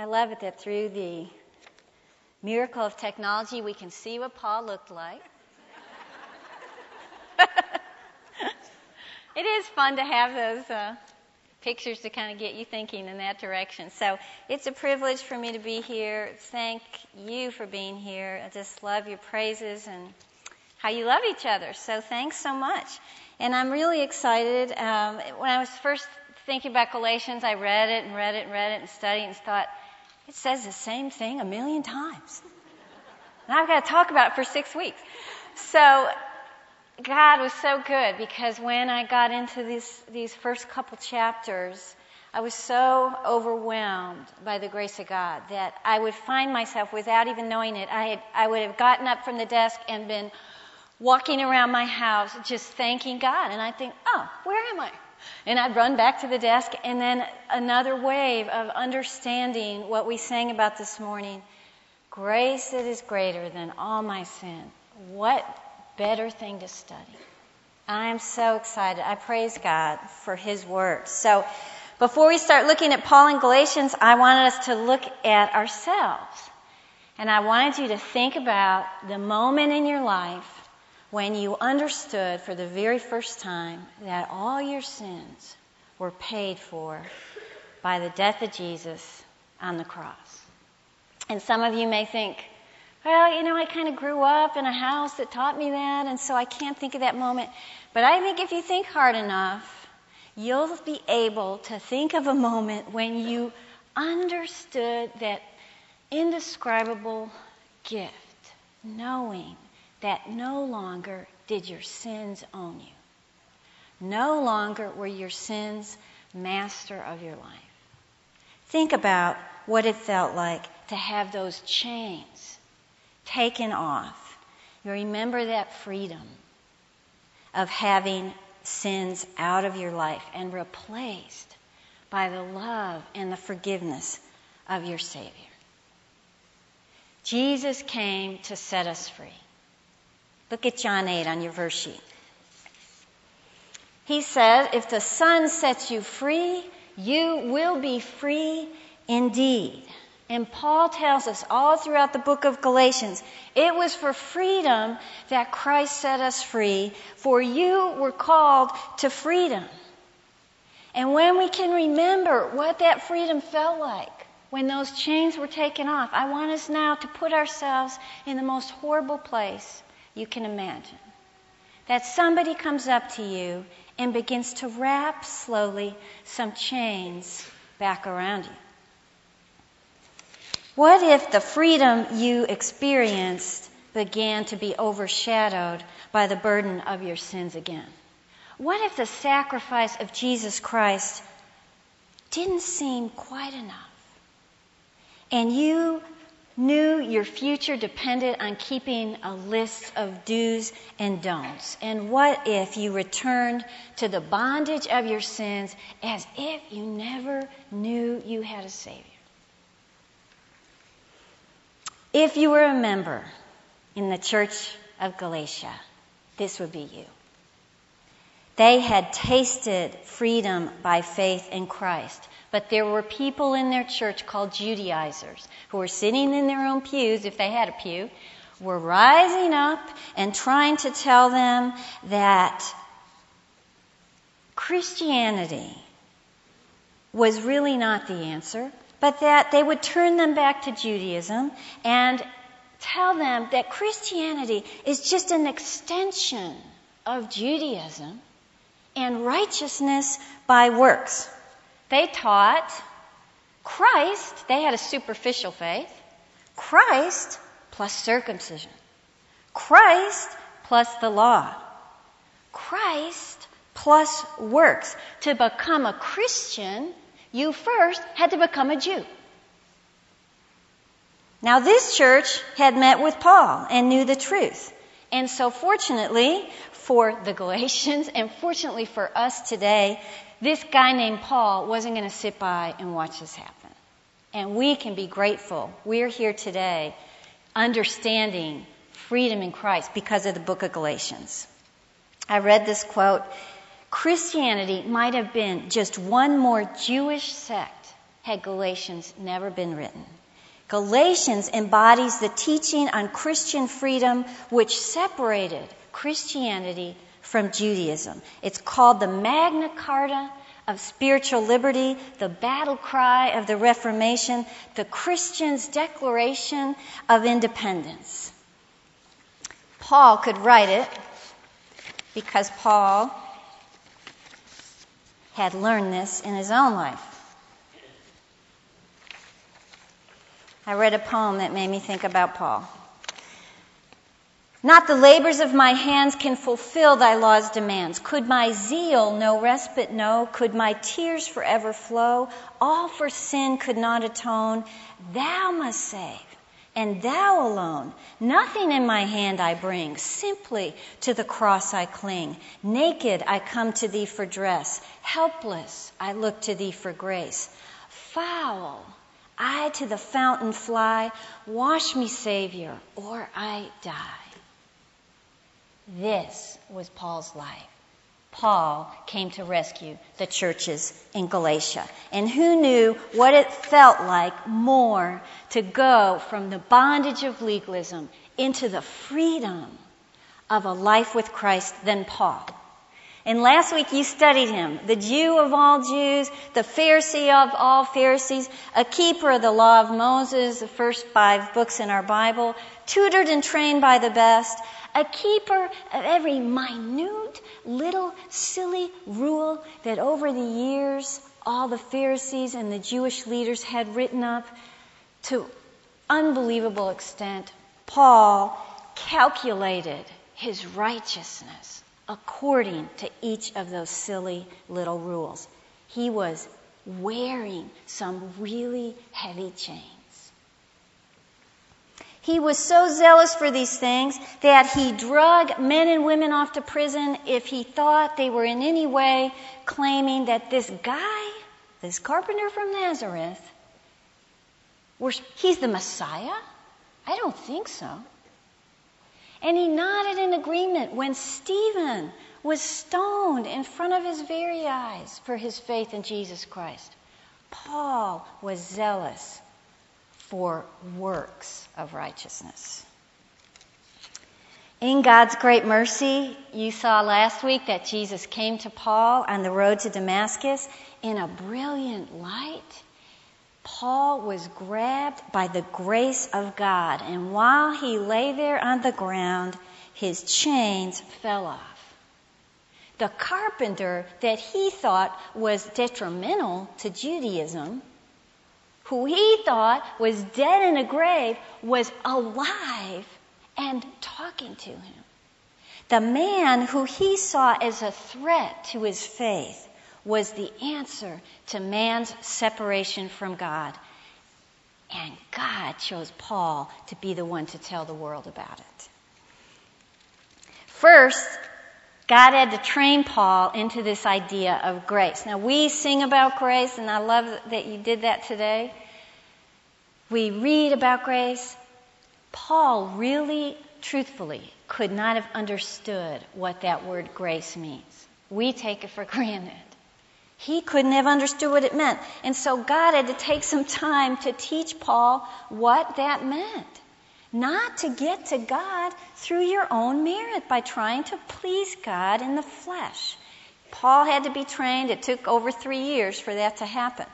I love it that through the miracle of technology, we can see what Paul looked like. it is fun to have those uh, pictures to kind of get you thinking in that direction. So it's a privilege for me to be here. Thank you for being here. I just love your praises and how you love each other. So thanks so much. And I'm really excited. Um, when I was first thinking about Galatians, I read it and read it and read it and studied and thought, it says the same thing a million times. And I've got to talk about it for six weeks. So God was so good because when I got into these, these first couple chapters, I was so overwhelmed by the grace of God that I would find myself, without even knowing it, I, had, I would have gotten up from the desk and been walking around my house just thanking God. And I think, oh, where am I? And I'd run back to the desk, and then another wave of understanding what we sang about this morning grace that is greater than all my sin. What better thing to study? I'm so excited. I praise God for His Word. So, before we start looking at Paul and Galatians, I wanted us to look at ourselves. And I wanted you to think about the moment in your life when you understood for the very first time that all your sins were paid for by the death of Jesus on the cross. And some of you may think, well, you know, I kind of grew up in a house that taught me that, and so I can't think of that moment. But I think if you think hard enough, you'll be able to think of a moment when you understood that indescribable gift, knowing that no longer did your sins own you. No longer were your sins master of your life. Think about what it felt like to have those chains taken off. You remember that freedom of having sins out of your life and replaced by the love and the forgiveness of your Savior. Jesus came to set us free. Look at John 8 on your verse sheet. He said, If the Son sets you free, you will be free indeed. And Paul tells us all throughout the book of Galatians, it was for freedom that Christ set us free, for you were called to freedom. And when we can remember what that freedom felt like, when those chains were taken off, I want us now to put ourselves in the most horrible place you can imagine. That somebody comes up to you and begins to wrap slowly some chains back around you. What if the freedom you experienced began to be overshadowed by the burden of your sins again? What if the sacrifice of Jesus Christ didn't seem quite enough? And you knew your future depended on keeping a list of do's and don'ts? And what if you returned to the bondage of your sins as if you never knew you had a Savior? If you were a member in the church of Galatia, this would be you. They had tasted freedom by faith in Christ. But there were people in their church called Judaizers who were sitting in their own pews, if they had a pew, were rising up and trying to tell them that Christianity was really not the answer, but that they would turn them back to Judaism and tell them that Christianity is just an extension of Judaism and righteousness by works. They taught Christ, they had a superficial faith, Christ plus circumcision, Christ plus the law, Christ plus works. To become a Christian, you first had to become a Jew. Now, this church had met with Paul and knew the truth. And so, fortunately for the Galatians, and fortunately for us today, this guy named Paul wasn't going to sit by and watch this happen. And we can be grateful. We're here today understanding freedom in Christ because of the book of Galatians. I read this quote Christianity might have been just one more Jewish sect had Galatians never been written. Galatians embodies the teaching on Christian freedom which separated Christianity from Judaism. It's called the Magna Carta of spiritual liberty, the battle cry of the Reformation, the Christian's declaration of independence. Paul could write it because Paul had learned this in his own life. I read a poem that made me think about Paul. Not the labors of my hands can fulfill thy law's demands. Could my zeal no respite know? Could my tears forever flow? All for sin could not atone. Thou must save, and thou alone. Nothing in my hand I bring, simply to the cross I cling. Naked I come to thee for dress, helpless I look to thee for grace. Foul I to the fountain fly, wash me, Savior, or I die. This was Paul's life. Paul came to rescue the churches in Galatia. And who knew what it felt like more to go from the bondage of legalism into the freedom of a life with Christ than Paul? And last week you studied him, the Jew of all Jews, the Pharisee of all Pharisees, a keeper of the law of Moses, the first five books in our Bible, tutored and trained by the best, a keeper of every minute little silly rule that over the years all the Pharisees and the Jewish leaders had written up to unbelievable extent. Paul calculated his righteousness according to each of those silly little rules. He was wearing some really heavy chains. He was so zealous for these things that he drug men and women off to prison if he thought they were in any way claiming that this guy, this carpenter from Nazareth, he's the Messiah? I don't think so. And he nodded in agreement when Stephen was stoned in front of his very eyes for his faith in Jesus Christ. Paul was zealous for works of righteousness. In God's great mercy, you saw last week that Jesus came to Paul on the road to Damascus in a brilliant light. Paul was grabbed by the grace of God, and while he lay there on the ground, his chains fell off. The carpenter that he thought was detrimental to Judaism who he thought was dead in a grave, was alive and talking to him. The man who he saw as a threat to his faith was the answer to man's separation from God. And God chose Paul to be the one to tell the world about it. First, God had to train Paul into this idea of grace. Now, we sing about grace, and I love that you did that today. We read about grace. Paul really, truthfully, could not have understood what that word grace means. We take it for granted. He couldn't have understood what it meant. And so God had to take some time to teach Paul what that meant. Not to get to God through your own merit by trying to please God in the flesh. Paul had to be trained. It took over three years for that to happen.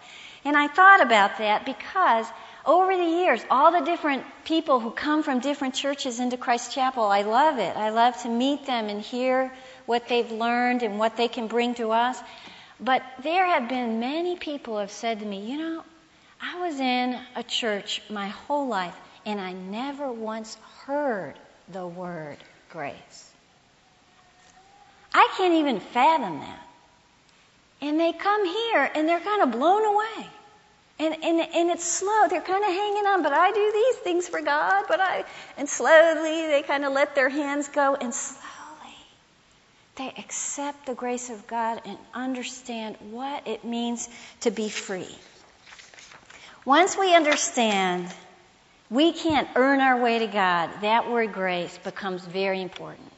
And I thought about that because over the years, all the different people who come from different churches into Christ Chapel, I love it. I love to meet them and hear what they've learned and what they can bring to us. But there have been many people who have said to me, you know, I was in a church my whole life and I never once heard the word grace. I can't even fathom that. And they come here and they're kind of blown away. And, and, and it's slow. They're kind of hanging on, but I do these things for God, but I, and slowly they kind of let their hands go and slowly they accept the grace of God and understand what it means to be free. Once we understand we can't earn our way to God, that word grace becomes very important.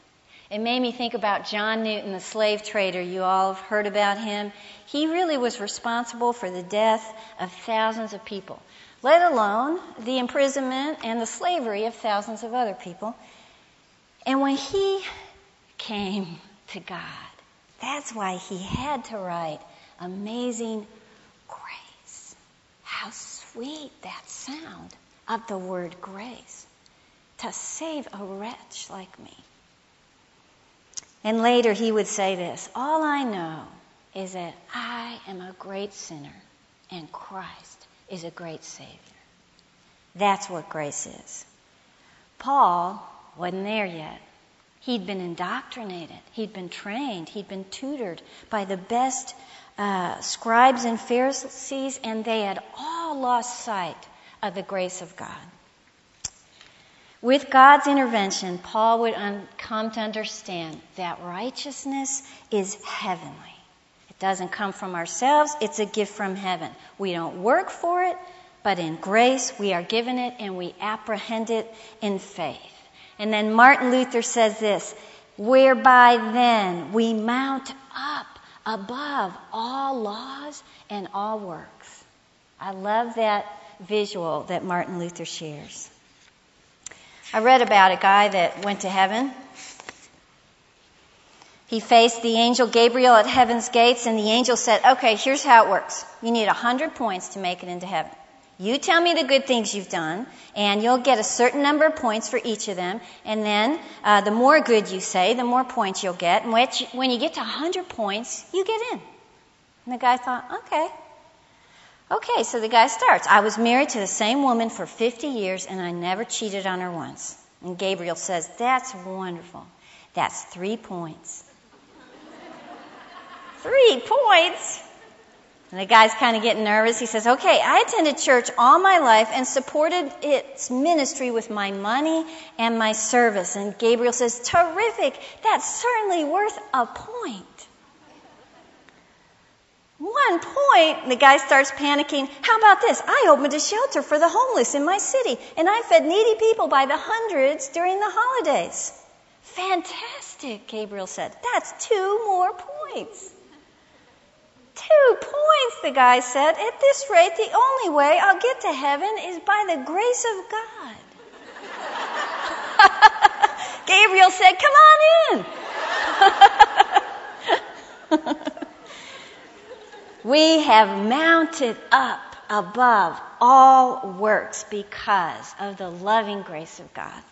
It made me think about John Newton, the slave trader. You all have heard about him. He really was responsible for the death of thousands of people, let alone the imprisonment and the slavery of thousands of other people. And when he came to God, that's why he had to write Amazing Grace. How sweet that sound of the word grace to save a wretch like me. And later he would say this All I know is that I am a great sinner and Christ is a great Savior. That's what grace is. Paul wasn't there yet. He'd been indoctrinated, he'd been trained, he'd been tutored by the best uh, scribes and Pharisees, and they had all lost sight of the grace of God. With God's intervention, Paul would un- come to understand that righteousness is heavenly. It doesn't come from ourselves, it's a gift from heaven. We don't work for it, but in grace we are given it and we apprehend it in faith. And then Martin Luther says this whereby then we mount up above all laws and all works. I love that visual that Martin Luther shares. I read about a guy that went to heaven. He faced the angel Gabriel at heaven's gates, and the angel said, Okay, here's how it works. You need a 100 points to make it into heaven. You tell me the good things you've done, and you'll get a certain number of points for each of them. And then, uh, the more good you say, the more points you'll get. And which, when you get to 100 points, you get in. And the guy thought, okay, Okay, so the guy starts. I was married to the same woman for 50 years and I never cheated on her once. And Gabriel says, That's wonderful. That's three points. three points? And the guy's kind of getting nervous. He says, Okay, I attended church all my life and supported its ministry with my money and my service. And Gabriel says, Terrific. That's certainly worth a point. One point, the guy starts panicking. How about this? I opened a shelter for the homeless in my city, and I fed needy people by the hundreds during the holidays. Fantastic, Gabriel said. That's two more points. Two points, the guy said. At this rate, the only way I'll get to heaven is by the grace of God. Gabriel said, Come on in. We have mounted up above all works because of the loving grace of God.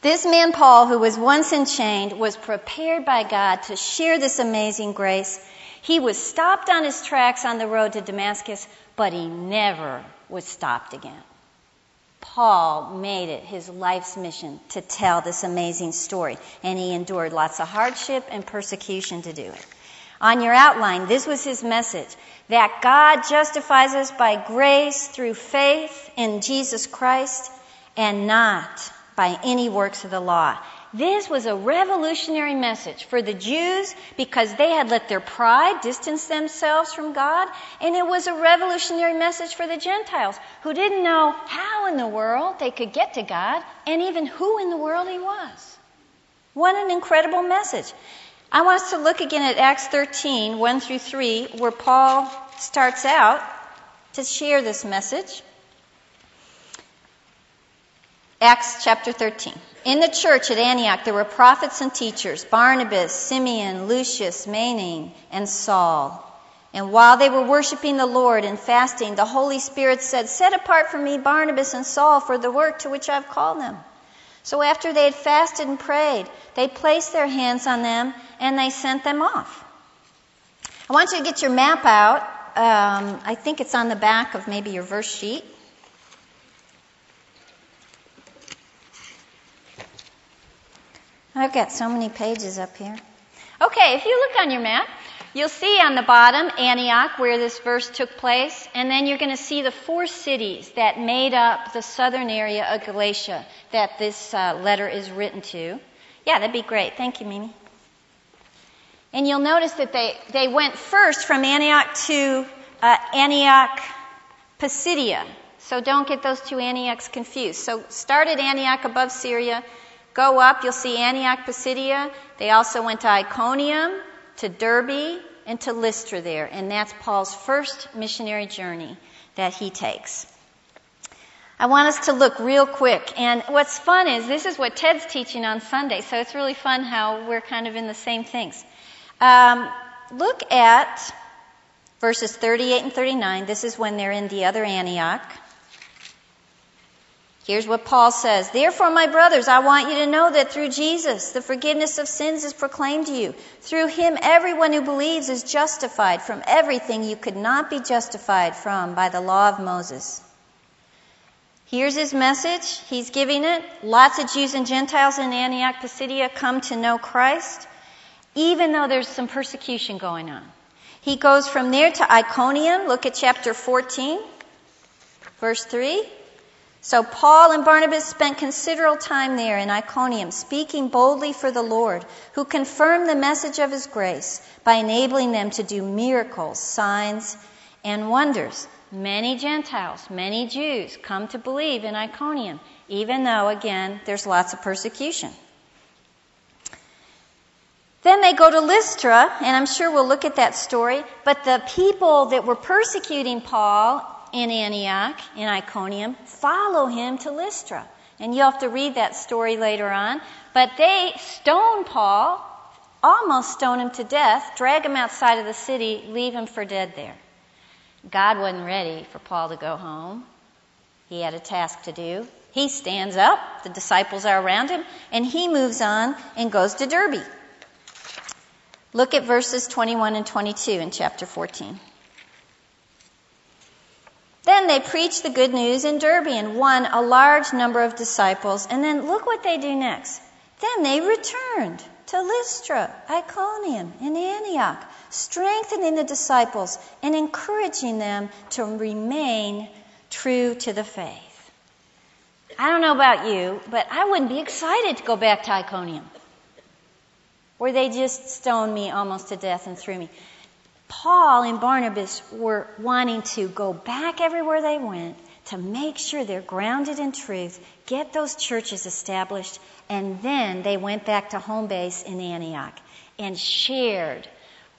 This man, Paul, who was once enchained, was prepared by God to share this amazing grace. He was stopped on his tracks on the road to Damascus, but he never was stopped again. Paul made it his life's mission to tell this amazing story, and he endured lots of hardship and persecution to do it on your outline, this was his message that God justifies us by grace through faith in Jesus Christ and not by any works of the law. This was a revolutionary message for the Jews because they had let their pride distance themselves from God, and it was a revolutionary message for the Gentiles who didn't know how in the world they could get to God and even who in the world He was. What an incredible message. I want us to look again at Acts 13, 1 through 3, where Paul starts out to share this message. Acts chapter 13. In the church at Antioch, there were prophets and teachers Barnabas, Simeon, Lucius, Manaen, and Saul. And while they were worshiping the Lord and fasting, the Holy Spirit said, Set apart for me Barnabas and Saul for the work to which I've called them. So after they had fasted and prayed, they placed their hands on them and they sent them off. I want you to get your map out. Um, I think it's on the back of maybe your verse sheet. I've got so many pages up here. Okay, if you look on your map, You'll see on the bottom Antioch, where this verse took place, and then you're going to see the four cities that made up the southern area of Galatia that this uh, letter is written to. Yeah, that'd be great. Thank you, Mimi. And you'll notice that they, they went first from Antioch to uh, Antioch Pisidia. So don't get those two Antiochs confused. So start at Antioch above Syria, go up, you'll see Antioch Pisidia. They also went to Iconium, to Derbe, and to Lystra there. And that's Paul's first missionary journey that he takes. I want us to look real quick. And what's fun is this is what Ted's teaching on Sunday, so it's really fun how we're kind of in the same things. Um, look at verses 38 and 39. This is when they're in the other Antioch. Here's what Paul says. Therefore, my brothers, I want you to know that through Jesus, the forgiveness of sins is proclaimed to you. Through him, everyone who believes is justified from everything you could not be justified from by the law of Moses. Here's his message. He's giving it. Lots of Jews and Gentiles in Antioch Pisidia come to know Christ, even though there's some persecution going on. He goes from there to Iconium. Look at chapter 14, verse 3. So Paul and Barnabas spent considerable time there in Iconium, speaking boldly for the Lord, who confirmed the message of his grace by enabling them to do miracles, signs, and wonders. Many Gentiles, many Jews come to believe in Iconium, even though, again, there's lots of persecution. Then they go to Lystra, and I'm sure we'll look at that story, but the people that were persecuting Paul in Antioch, in Iconium, follow him to Lystra. And you'll have to read that story later on. But they stone Paul, almost stone him to death, drag him outside of the city, leave him for dead there. God wasn't ready for Paul to go home. He had a task to do. He stands up, the disciples are around him, and he moves on and goes to Derbe. Look at verses 21 and 22 in chapter 14. They preached the good news in Derbe and won a large number of disciples. And then look what they do next. Then they returned to Lystra, Iconium, and Antioch, strengthening the disciples and encouraging them to remain true to the faith. I don't know about you, but I wouldn't be excited to go back to Iconium, where they just stoned me almost to death and threw me. Paul and Barnabas were wanting to go back everywhere they went to make sure they're grounded in truth, get those churches established, and then they went back to home base in Antioch and shared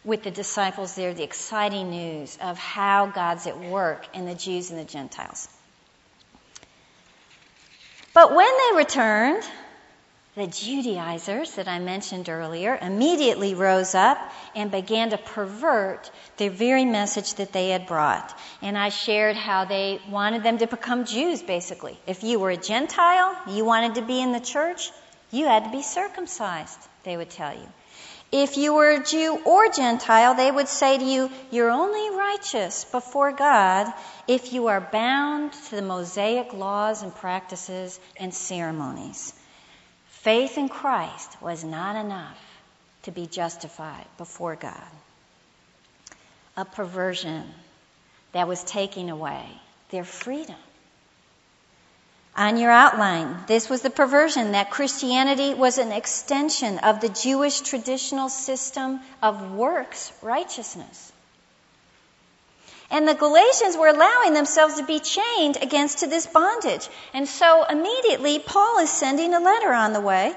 with the disciples there the exciting news of how God's at work in the Jews and the Gentiles. But when they returned, the Judaizers that I mentioned earlier immediately rose up and began to pervert the very message that they had brought. And I shared how they wanted them to become Jews, basically. If you were a Gentile, you wanted to be in the church, you had to be circumcised, they would tell you. If you were a Jew or Gentile, they would say to you, You're only righteous before God if you are bound to the Mosaic laws and practices and ceremonies. Faith in Christ was not enough to be justified before God. A perversion that was taking away their freedom. On your outline, this was the perversion that Christianity was an extension of the Jewish traditional system of works righteousness. And the Galatians were allowing themselves to be chained against to this bondage. And so immediately Paul is sending a letter on the way.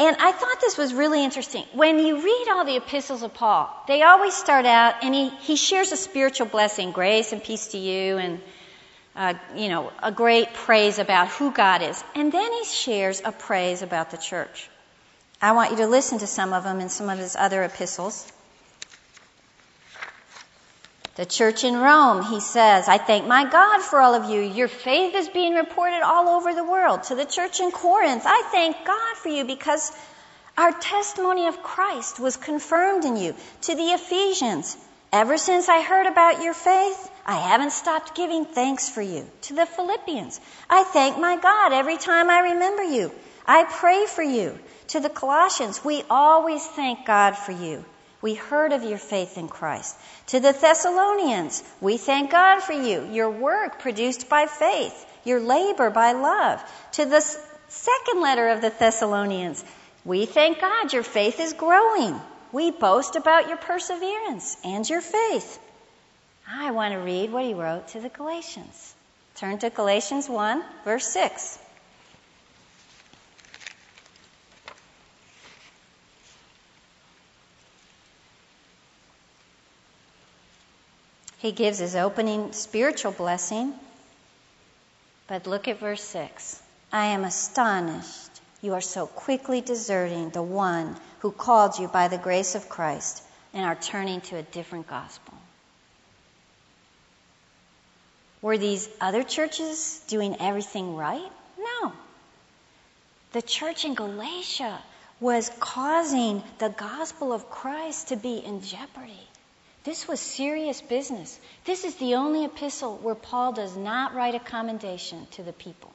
And I thought this was really interesting. When you read all the epistles of Paul, they always start out and he, he shares a spiritual blessing, grace and peace to you, and uh, you know, a great praise about who God is. And then he shares a praise about the church. I want you to listen to some of them in some of his other epistles. The church in Rome, he says, I thank my God for all of you. Your faith is being reported all over the world. To the church in Corinth, I thank God for you because our testimony of Christ was confirmed in you. To the Ephesians, ever since I heard about your faith, I haven't stopped giving thanks for you. To the Philippians, I thank my God every time I remember you. I pray for you. To the Colossians, we always thank God for you. We heard of your faith in Christ. To the Thessalonians, we thank God for you, your work produced by faith, your labor by love. To the second letter of the Thessalonians, we thank God your faith is growing. We boast about your perseverance and your faith. I want to read what he wrote to the Galatians. Turn to Galatians 1, verse 6. He gives his opening spiritual blessing. But look at verse 6. I am astonished you are so quickly deserting the one who called you by the grace of Christ and are turning to a different gospel. Were these other churches doing everything right? No. The church in Galatia was causing the gospel of Christ to be in jeopardy. This was serious business. This is the only epistle where Paul does not write a commendation to the people.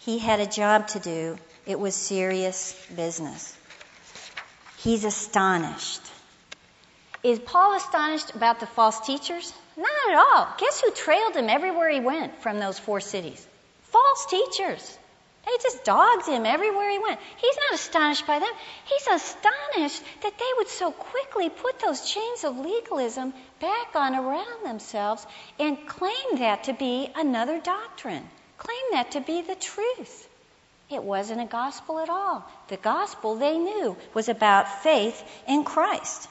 He had a job to do. It was serious business. He's astonished. Is Paul astonished about the false teachers? Not at all. Guess who trailed him everywhere he went from those four cities? False teachers. They just dogged him everywhere he went. He's not astonished by them. He's astonished that they would so quickly put those chains of legalism back on around themselves and claim that to be another doctrine, claim that to be the truth. It wasn't a gospel at all. The gospel they knew was about faith in Christ.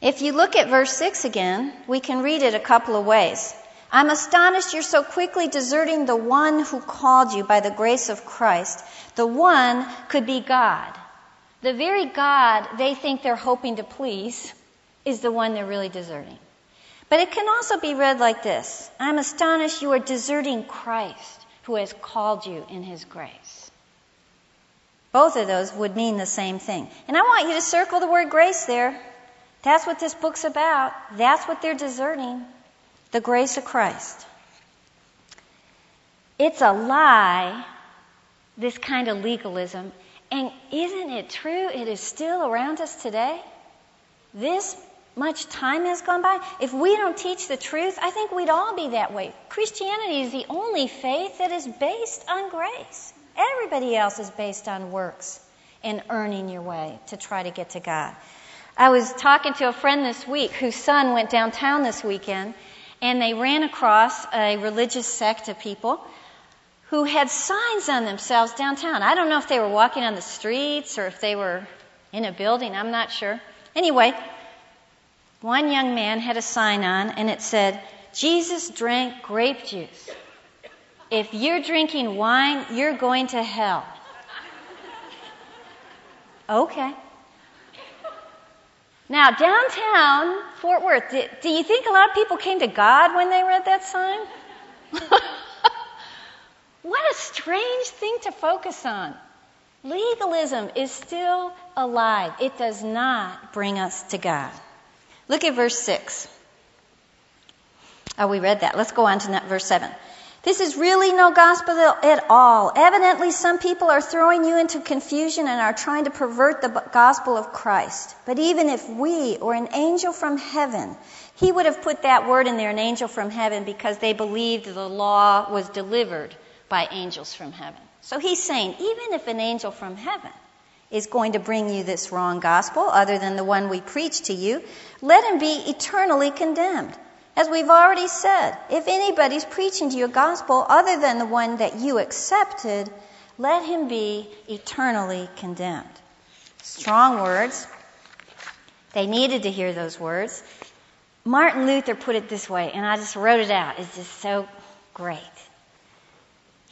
If you look at verse 6 again, we can read it a couple of ways. I'm astonished you're so quickly deserting the one who called you by the grace of Christ. The one could be God. The very God they think they're hoping to please is the one they're really deserting. But it can also be read like this I'm astonished you are deserting Christ who has called you in his grace. Both of those would mean the same thing. And I want you to circle the word grace there. That's what this book's about. That's what they're deserting the grace of Christ. It's a lie, this kind of legalism. And isn't it true? It is still around us today. This much time has gone by. If we don't teach the truth, I think we'd all be that way. Christianity is the only faith that is based on grace. Everybody else is based on works and earning your way to try to get to God. I was talking to a friend this week whose son went downtown this weekend and they ran across a religious sect of people who had signs on themselves downtown. I don't know if they were walking on the streets or if they were in a building, I'm not sure. Anyway, one young man had a sign on and it said, Jesus drank grape juice. If you're drinking wine, you're going to hell. Okay. Now, downtown Fort Worth, do, do, you think a lot of people came to God when they read that sign? what a strange thing to focus on. Legalism is still alive. It does not bring us to God. Look at verse 6. Oh, we read that. Let's go on to verse 7. This is really no gospel at all. Evidently, some people are throwing you into confusion and are trying to pervert the gospel of Christ. But even if we or an angel from heaven, he would have put that word in there, an angel from heaven, because they believed the law was delivered by angels from heaven. So he's saying, even if an angel from heaven is going to bring you this wrong gospel, other than the one we preach to you, let him be eternally condemned. As we've already said, if anybody's preaching to you a gospel other than the one that you accepted, let him be eternally condemned. Strong words. They needed to hear those words. Martin Luther put it this way, and I just wrote it out. It's just so great.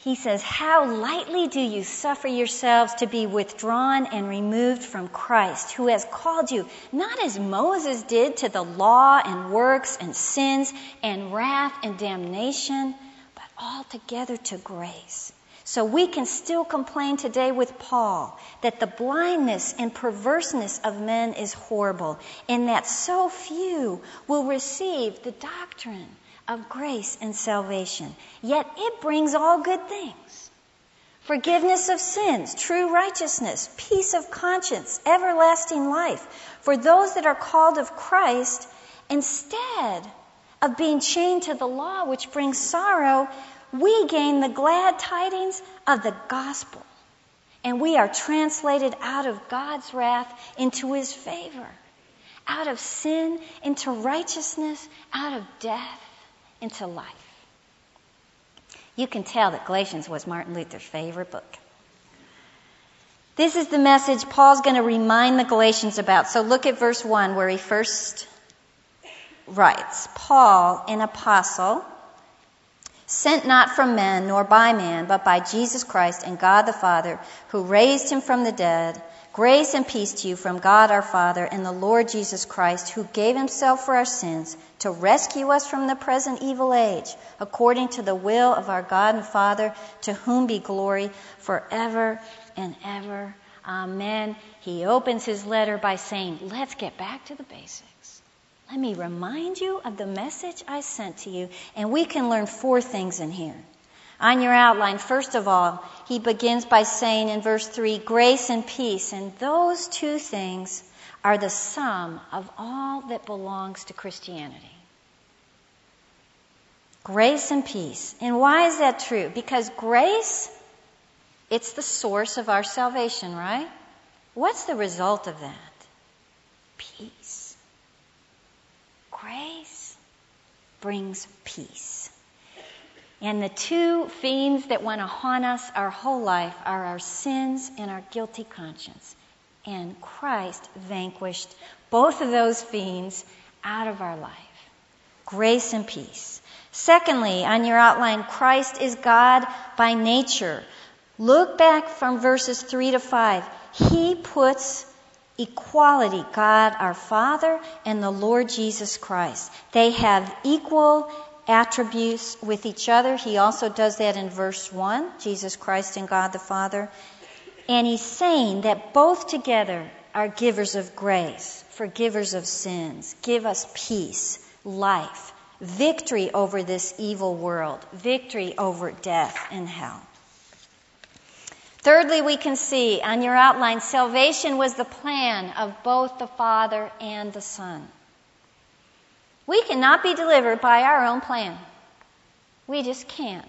He says, How lightly do you suffer yourselves to be withdrawn and removed from Christ, who has called you, not as Moses did to the law and works and sins and wrath and damnation, but altogether to grace. So we can still complain today with Paul that the blindness and perverseness of men is horrible, and that so few will receive the doctrine of grace and salvation. Yet it brings all good things. Forgiveness of sins, true righteousness, peace of conscience, everlasting life. For those that are called of Christ, instead of being chained to the law which brings sorrow, we gain the glad tidings of the gospel. And we are translated out of God's wrath into his favor, out of sin into righteousness, out of death into life. You can tell that Galatians was Martin Luther's favorite book. This is the message Paul's going to remind the Galatians about. So look at verse 1 where he first writes Paul, an apostle, sent not from men nor by man, but by Jesus Christ and God the Father, who raised him from the dead. Grace and peace to you from God our Father and the Lord Jesus Christ, who gave himself for our sins to rescue us from the present evil age, according to the will of our God and Father, to whom be glory forever and ever. Amen. He opens his letter by saying, Let's get back to the basics. Let me remind you of the message I sent to you, and we can learn four things in here. On your outline, first of all, he begins by saying in verse 3 grace and peace. And those two things are the sum of all that belongs to Christianity. Grace and peace. And why is that true? Because grace, it's the source of our salvation, right? What's the result of that? Peace. Grace brings peace. And the two fiends that want to haunt us our whole life are our sins and our guilty conscience. And Christ vanquished both of those fiends out of our life. Grace and peace. Secondly, on your outline, Christ is God by nature. Look back from verses 3 to 5. He puts equality, God our Father and the Lord Jesus Christ. They have equal attributes with each other. He also does that in verse 1, Jesus Christ and God the Father. And he's saying that both together are givers of grace, forgivers of sins, give us peace, life, victory over this evil world, victory over death and hell. Thirdly, we can see on your outline, salvation was the plan of both the Father and the Son. We cannot be delivered by our own plan. We just can't.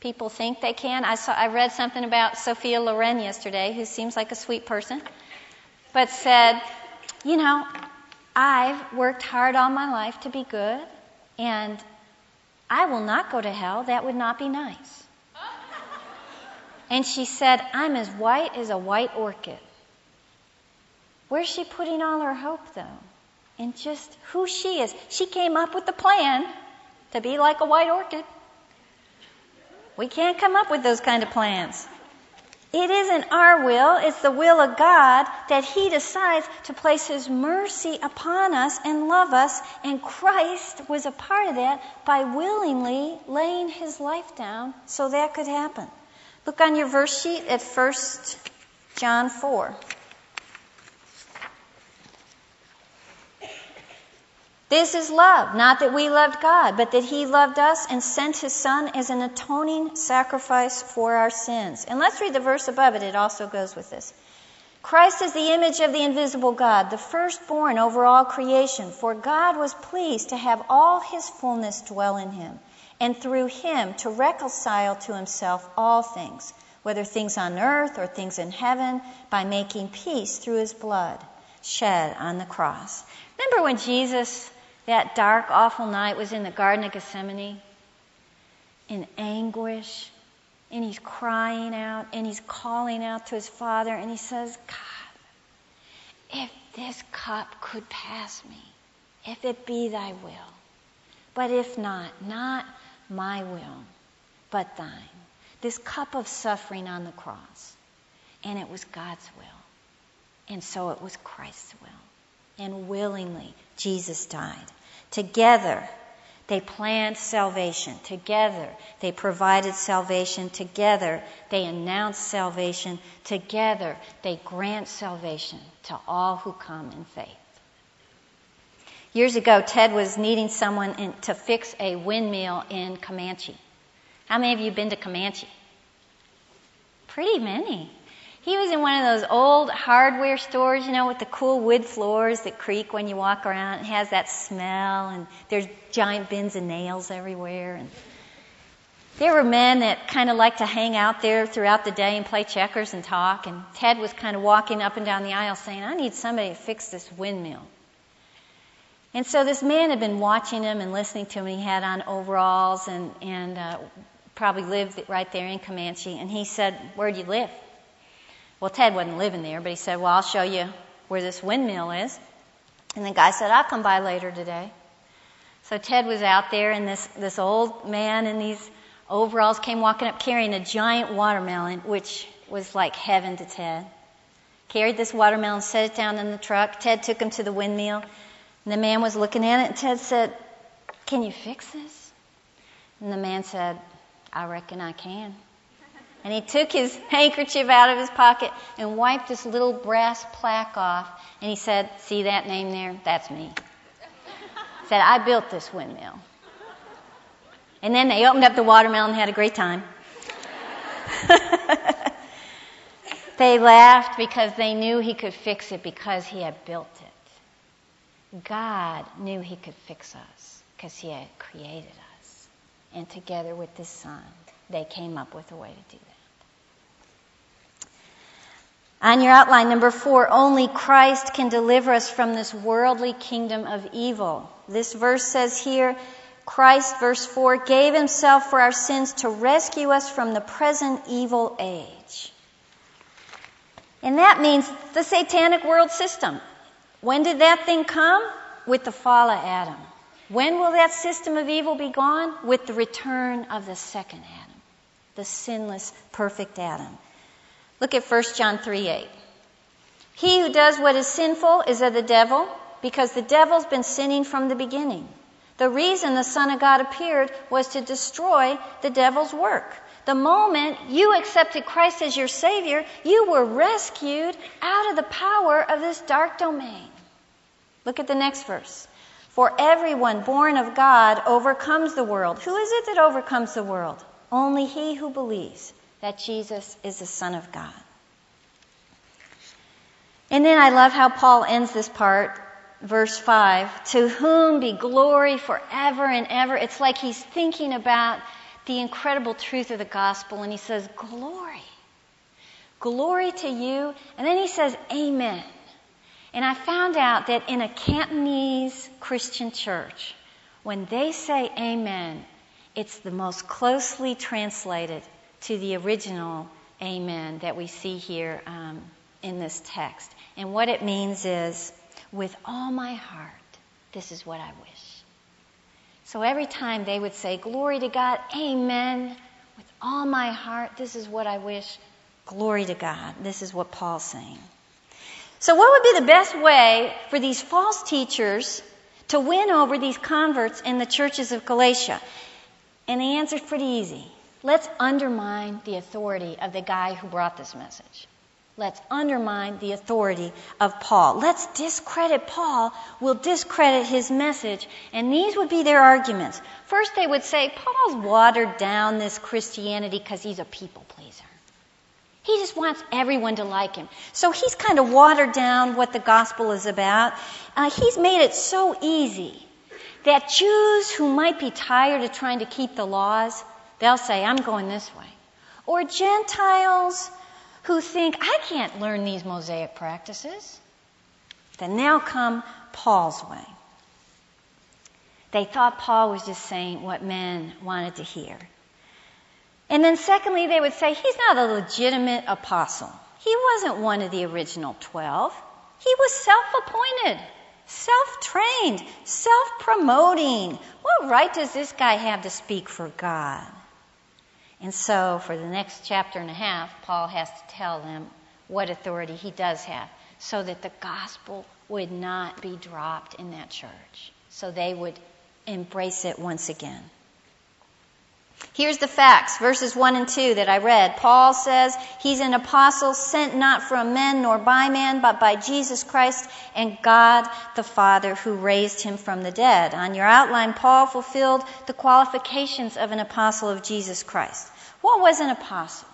People think they can. I saw I read something about Sophia Loren yesterday, who seems like a sweet person, but said, "You know, I've worked hard all my life to be good, and I will not go to hell. That would not be nice." And she said, "I'm as white as a white orchid." Where's she putting all her hope, though? And just who she is. She came up with the plan to be like a white orchid. We can't come up with those kind of plans. It isn't our will, it's the will of God that He decides to place His mercy upon us and love us, and Christ was a part of that by willingly laying His life down so that could happen. Look on your verse sheet at 1 John 4. This is love, not that we loved God, but that He loved us and sent His Son as an atoning sacrifice for our sins. And let's read the verse above it, it also goes with this. Christ is the image of the invisible God, the firstborn over all creation, for God was pleased to have all His fullness dwell in Him, and through Him to reconcile to Himself all things, whether things on earth or things in heaven, by making peace through His blood shed on the cross. Remember when Jesus that dark, awful night was in the Garden of Gethsemane in anguish. And he's crying out and he's calling out to his father and he says, God, if this cup could pass me, if it be thy will, but if not, not my will, but thine. This cup of suffering on the cross. And it was God's will. And so it was Christ's will and willingly Jesus died. Together, they planned salvation. Together, they provided salvation. Together, they announced salvation. Together, they grant salvation to all who come in faith. Years ago, Ted was needing someone in, to fix a windmill in Comanche. How many of you been to Comanche? Pretty many. He was in one of those old hardware stores, you know, with the cool wood floors that creak when you walk around. It has that smell, and there's giant bins of nails everywhere. And there were men that kind of liked to hang out there throughout the day and play checkers and talk. And Ted was kind of walking up and down the aisle saying, I need somebody to fix this windmill. And so this man had been watching him and listening to him. He had on overalls and, and uh, probably lived right there in Comanche. And he said, Where do you live? Well, Ted wasn't living there, but he said, Well, I'll show you where this windmill is. And the guy said, I'll come by later today. So Ted was out there, and this, this old man in these overalls came walking up carrying a giant watermelon, which was like heaven to Ted. Carried this watermelon, set it down in the truck. Ted took him to the windmill, and the man was looking at it, and Ted said, Can you fix this? And the man said, I reckon I can. And he took his handkerchief out of his pocket and wiped this little brass plaque off. And he said, See that name there? That's me. He said, I built this windmill. And then they opened up the watermelon and had a great time. they laughed because they knew he could fix it because he had built it. God knew he could fix us because he had created us. And together with the Son, they came up with a way to do that. On your outline, number four, only Christ can deliver us from this worldly kingdom of evil. This verse says here, Christ, verse 4, gave himself for our sins to rescue us from the present evil age. And that means the satanic world system. When did that thing come? With the fall of Adam. When will that system of evil be gone? With the return of the second Adam, the sinless, perfect Adam. Look at 1 John 3 8. He who does what is sinful is of the devil, because the devil's been sinning from the beginning. The reason the Son of God appeared was to destroy the devil's work. The moment you accepted Christ as your Savior, you were rescued out of the power of this dark domain. Look at the next verse. For everyone born of God overcomes the world. Who is it that overcomes the world? Only he who believes that Jesus is the Son of God. And then I love how Paul ends this part, verse 5 To whom be glory forever and ever. It's like he's thinking about the incredible truth of the gospel, and he says, Glory. Glory to you. And then he says, Amen. And I found out that in a Cantonese Christian church, when they say amen, it's the most closely translated to the original amen that we see here um, in this text. And what it means is, with all my heart, this is what I wish. So every time they would say, Glory to God, Amen, with all my heart, this is what I wish. Glory to God. This is what Paul's saying. So, what would be the best way for these false teachers to win over these converts in the churches of Galatia? And the answer is pretty easy. Let's undermine the authority of the guy who brought this message. Let's undermine the authority of Paul. Let's discredit Paul. We'll discredit his message. And these would be their arguments. First, they would say, Paul's watered down this Christianity because he's a people pleaser. He just wants everyone to like him. So he's kind of watered down what the gospel is about. Uh, he's made it so easy that Jews who might be tired of trying to keep the laws They'll say, I'm going this way. Or Gentiles who think, I can't learn these Mosaic practices. Then they'll come Paul's way. They thought Paul was just saying what men wanted to hear. And then, secondly, they would say, he's not a legitimate apostle. He wasn't one of the original 12. He was self appointed, self trained, self promoting. What right does this guy have to speak for God? And so, for the next chapter and a half, Paul has to tell them what authority he does have so that the gospel would not be dropped in that church, so they would embrace it once again. Here's the facts, verses 1 and 2 that I read. Paul says he's an apostle sent not from men nor by man, but by Jesus Christ and God the Father who raised him from the dead. On your outline, Paul fulfilled the qualifications of an apostle of Jesus Christ. What was an apostle?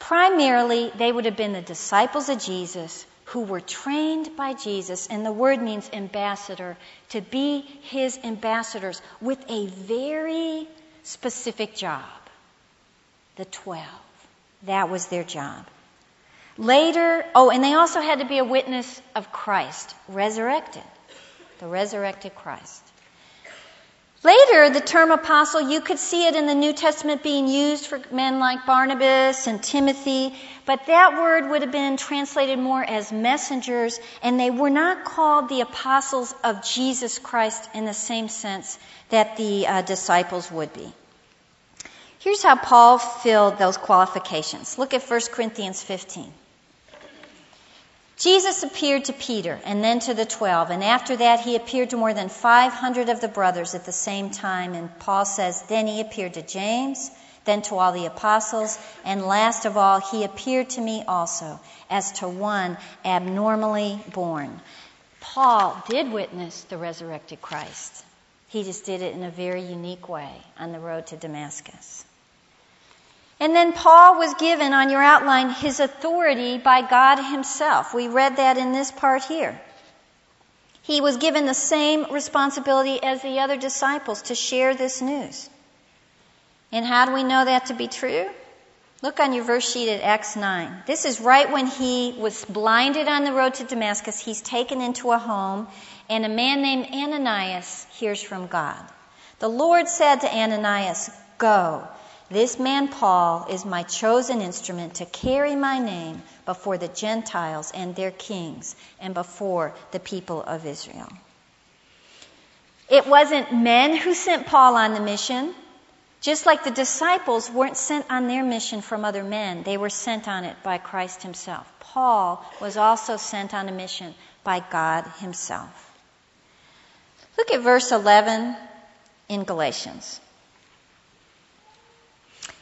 Primarily, they would have been the disciples of Jesus who were trained by Jesus, and the word means ambassador, to be his ambassadors with a very specific job. The 12. That was their job. Later, oh, and they also had to be a witness of Christ, resurrected. The resurrected Christ. Later, the term apostle, you could see it in the New Testament being used for men like Barnabas and Timothy, but that word would have been translated more as messengers, and they were not called the apostles of Jesus Christ in the same sense that the uh, disciples would be. Here's how Paul filled those qualifications. Look at 1 Corinthians 15. Jesus appeared to Peter and then to the twelve, and after that he appeared to more than 500 of the brothers at the same time. And Paul says, Then he appeared to James, then to all the apostles, and last of all, he appeared to me also, as to one abnormally born. Paul did witness the resurrected Christ. He just did it in a very unique way on the road to Damascus. And then Paul was given on your outline his authority by God himself. We read that in this part here. He was given the same responsibility as the other disciples to share this news. And how do we know that to be true? Look on your verse sheet at Acts 9. This is right when he was blinded on the road to Damascus. He's taken into a home, and a man named Ananias hears from God. The Lord said to Ananias, Go. This man Paul is my chosen instrument to carry my name before the Gentiles and their kings and before the people of Israel. It wasn't men who sent Paul on the mission, just like the disciples weren't sent on their mission from other men, they were sent on it by Christ Himself. Paul was also sent on a mission by God Himself. Look at verse 11 in Galatians.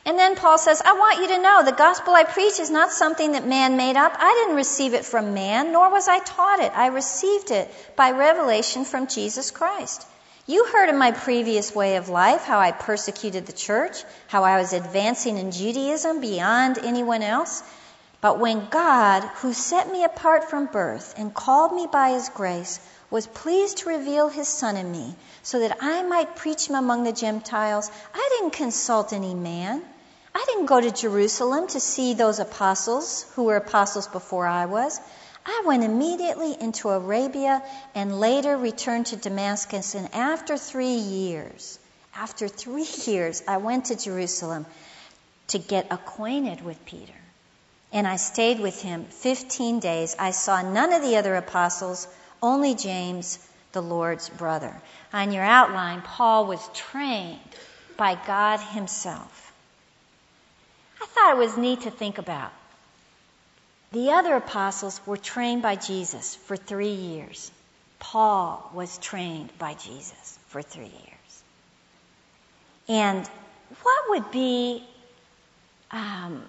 And then Paul says, I want you to know the gospel I preach is not something that man made up. I didn't receive it from man, nor was I taught it. I received it by revelation from Jesus Christ. You heard of my previous way of life, how I persecuted the church, how I was advancing in Judaism beyond anyone else. But when God, who set me apart from birth and called me by his grace, was pleased to reveal his son in me so that I might preach him among the Gentiles, I didn't consult any man. I didn't go to Jerusalem to see those apostles who were apostles before I was. I went immediately into Arabia and later returned to Damascus. And after three years, after three years, I went to Jerusalem to get acquainted with Peter. And I stayed with him 15 days. I saw none of the other apostles only James, the Lord's brother. On your outline, Paul was trained by God Himself. I thought it was neat to think about. The other apostles were trained by Jesus for three years. Paul was trained by Jesus for three years. And what would be um,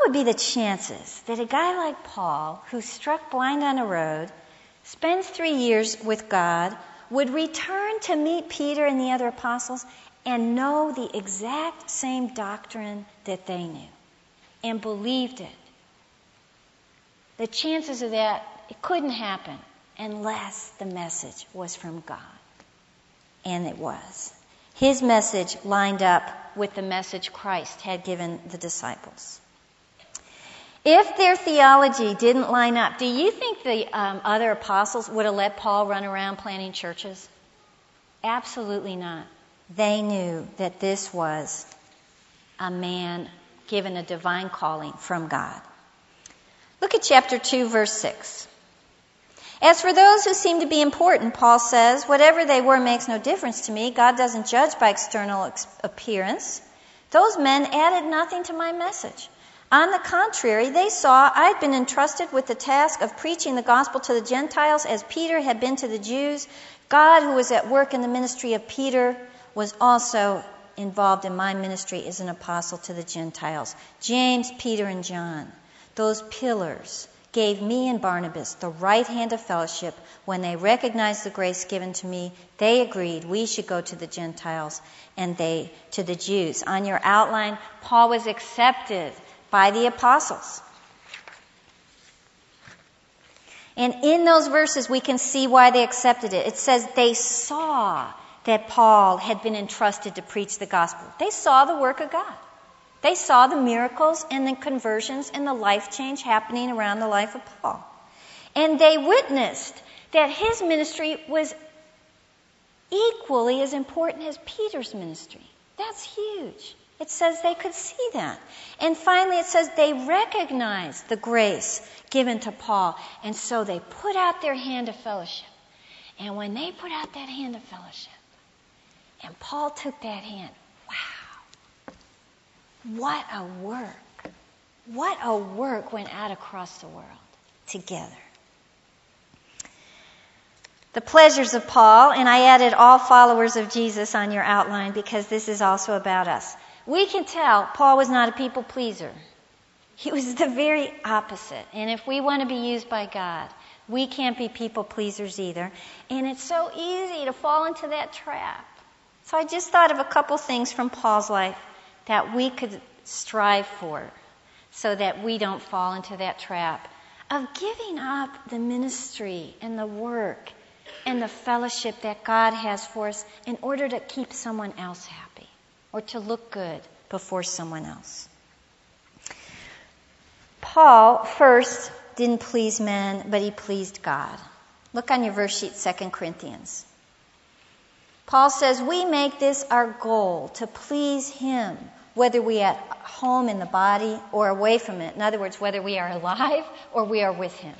what would be the chances that a guy like Paul, who struck blind on a road, spends three years with God, would return to meet Peter and the other apostles and know the exact same doctrine that they knew and believed it? The chances of that, it couldn't happen unless the message was from God. And it was. His message lined up with the message Christ had given the disciples. If their theology didn't line up, do you think the um, other apostles would have let Paul run around planting churches? Absolutely not. They knew that this was a man given a divine calling from God. Look at chapter 2, verse 6. As for those who seem to be important, Paul says, whatever they were makes no difference to me. God doesn't judge by external appearance. Those men added nothing to my message. On the contrary, they saw I'd been entrusted with the task of preaching the gospel to the Gentiles as Peter had been to the Jews. God, who was at work in the ministry of Peter, was also involved in my ministry as an apostle to the Gentiles. James, Peter, and John, those pillars, gave me and Barnabas the right hand of fellowship. When they recognized the grace given to me, they agreed we should go to the Gentiles and they to the Jews. On your outline, Paul was accepted by the apostles. And in those verses, we can see why they accepted it. It says they saw that Paul had been entrusted to preach the gospel. They saw the work of God. They saw the miracles and the conversions and the life change happening around the life of Paul. And they witnessed that his ministry was equally as important as Peter's ministry. That's huge. It says they could see that. And finally, it says they recognized the grace given to Paul. And so they put out their hand of fellowship. And when they put out that hand of fellowship, and Paul took that hand, wow, what a work. What a work went out across the world together. The pleasures of Paul, and I added all followers of Jesus on your outline because this is also about us. We can tell Paul was not a people pleaser. He was the very opposite. And if we want to be used by God, we can't be people pleasers either. And it's so easy to fall into that trap. So I just thought of a couple things from Paul's life that we could strive for so that we don't fall into that trap of giving up the ministry and the work and the fellowship that God has for us in order to keep someone else happy or to look good before someone else. Paul first didn't please men, but he pleased God. Look on your verse sheet, 2 Corinthians. Paul says, We make this our goal to please him, whether we at home in the body or away from it. In other words, whether we are alive or we are with him.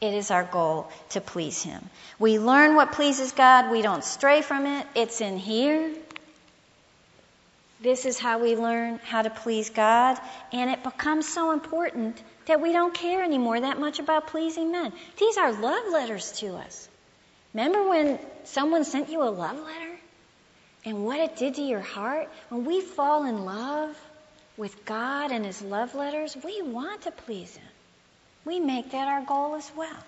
It is our goal to please him. We learn what pleases God. We don't stray from it. It's in here. This is how we learn how to please God. And it becomes so important that we don't care anymore that much about pleasing men. These are love letters to us. Remember when someone sent you a love letter? And what it did to your heart? When we fall in love with God and His love letters, we want to please Him. We make that our goal as well.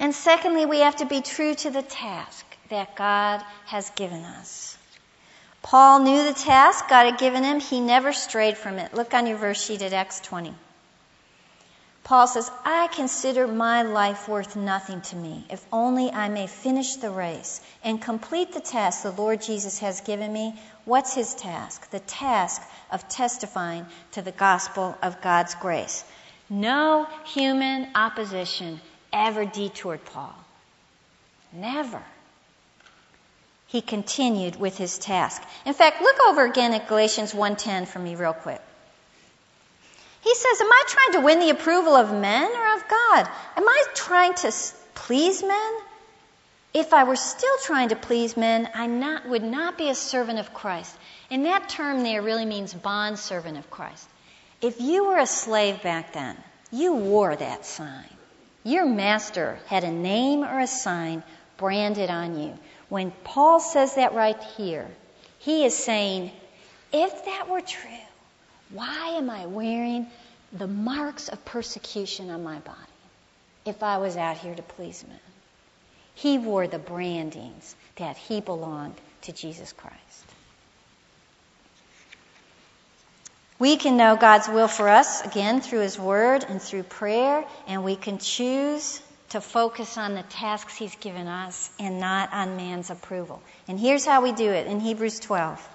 And secondly, we have to be true to the task that God has given us. Paul knew the task God had given him. He never strayed from it. Look on your verse sheet at Acts 20. Paul says, I consider my life worth nothing to me, if only I may finish the race and complete the task the Lord Jesus has given me. What's his task? The task of testifying to the gospel of God's grace. No human opposition ever detoured Paul. Never he continued with his task. In fact, look over again at Galatians 1:10 for me real quick. He says, "Am I trying to win the approval of men or of God? Am I trying to please men? If I were still trying to please men, I not, would not be a servant of Christ." And that term there really means bond servant of Christ. If you were a slave back then, you wore that sign. Your master had a name or a sign branded on you. When Paul says that right here, he is saying, if that were true, why am I wearing the marks of persecution on my body if I was out here to please men? He wore the brandings that he belonged to Jesus Christ. We can know God's will for us, again, through His Word and through prayer, and we can choose to focus on the tasks He's given us and not on man's approval. And here's how we do it in Hebrews 12.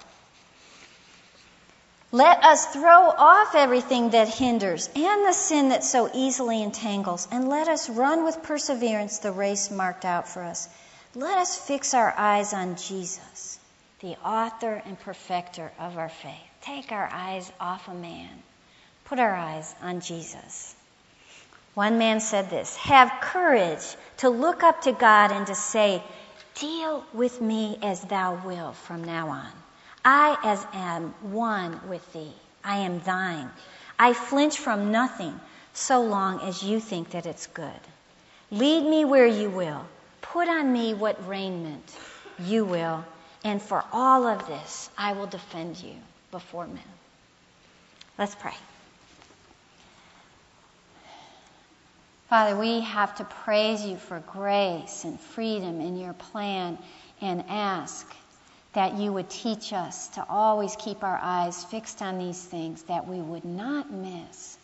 Let us throw off everything that hinders and the sin that so easily entangles, and let us run with perseverance the race marked out for us. Let us fix our eyes on Jesus, the author and perfecter of our faith. Take our eyes off of man, put our eyes on Jesus. One man said this Have courage to look up to God and to say, Deal with me as thou wilt from now on. I as am one with thee. I am thine. I flinch from nothing so long as you think that it's good. Lead me where you will. Put on me what raiment you will. And for all of this, I will defend you before men. Let's pray. Father, we have to praise you for grace and freedom in your plan and ask that you would teach us to always keep our eyes fixed on these things, that we would not miss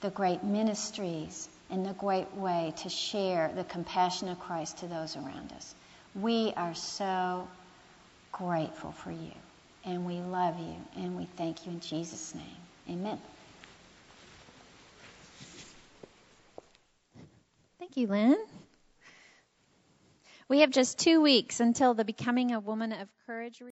the great ministries and the great way to share the compassion of Christ to those around us. We are so grateful for you, and we love you, and we thank you in Jesus' name. Amen. Thank you, Lynn. We have just two weeks until the Becoming a Woman of Courage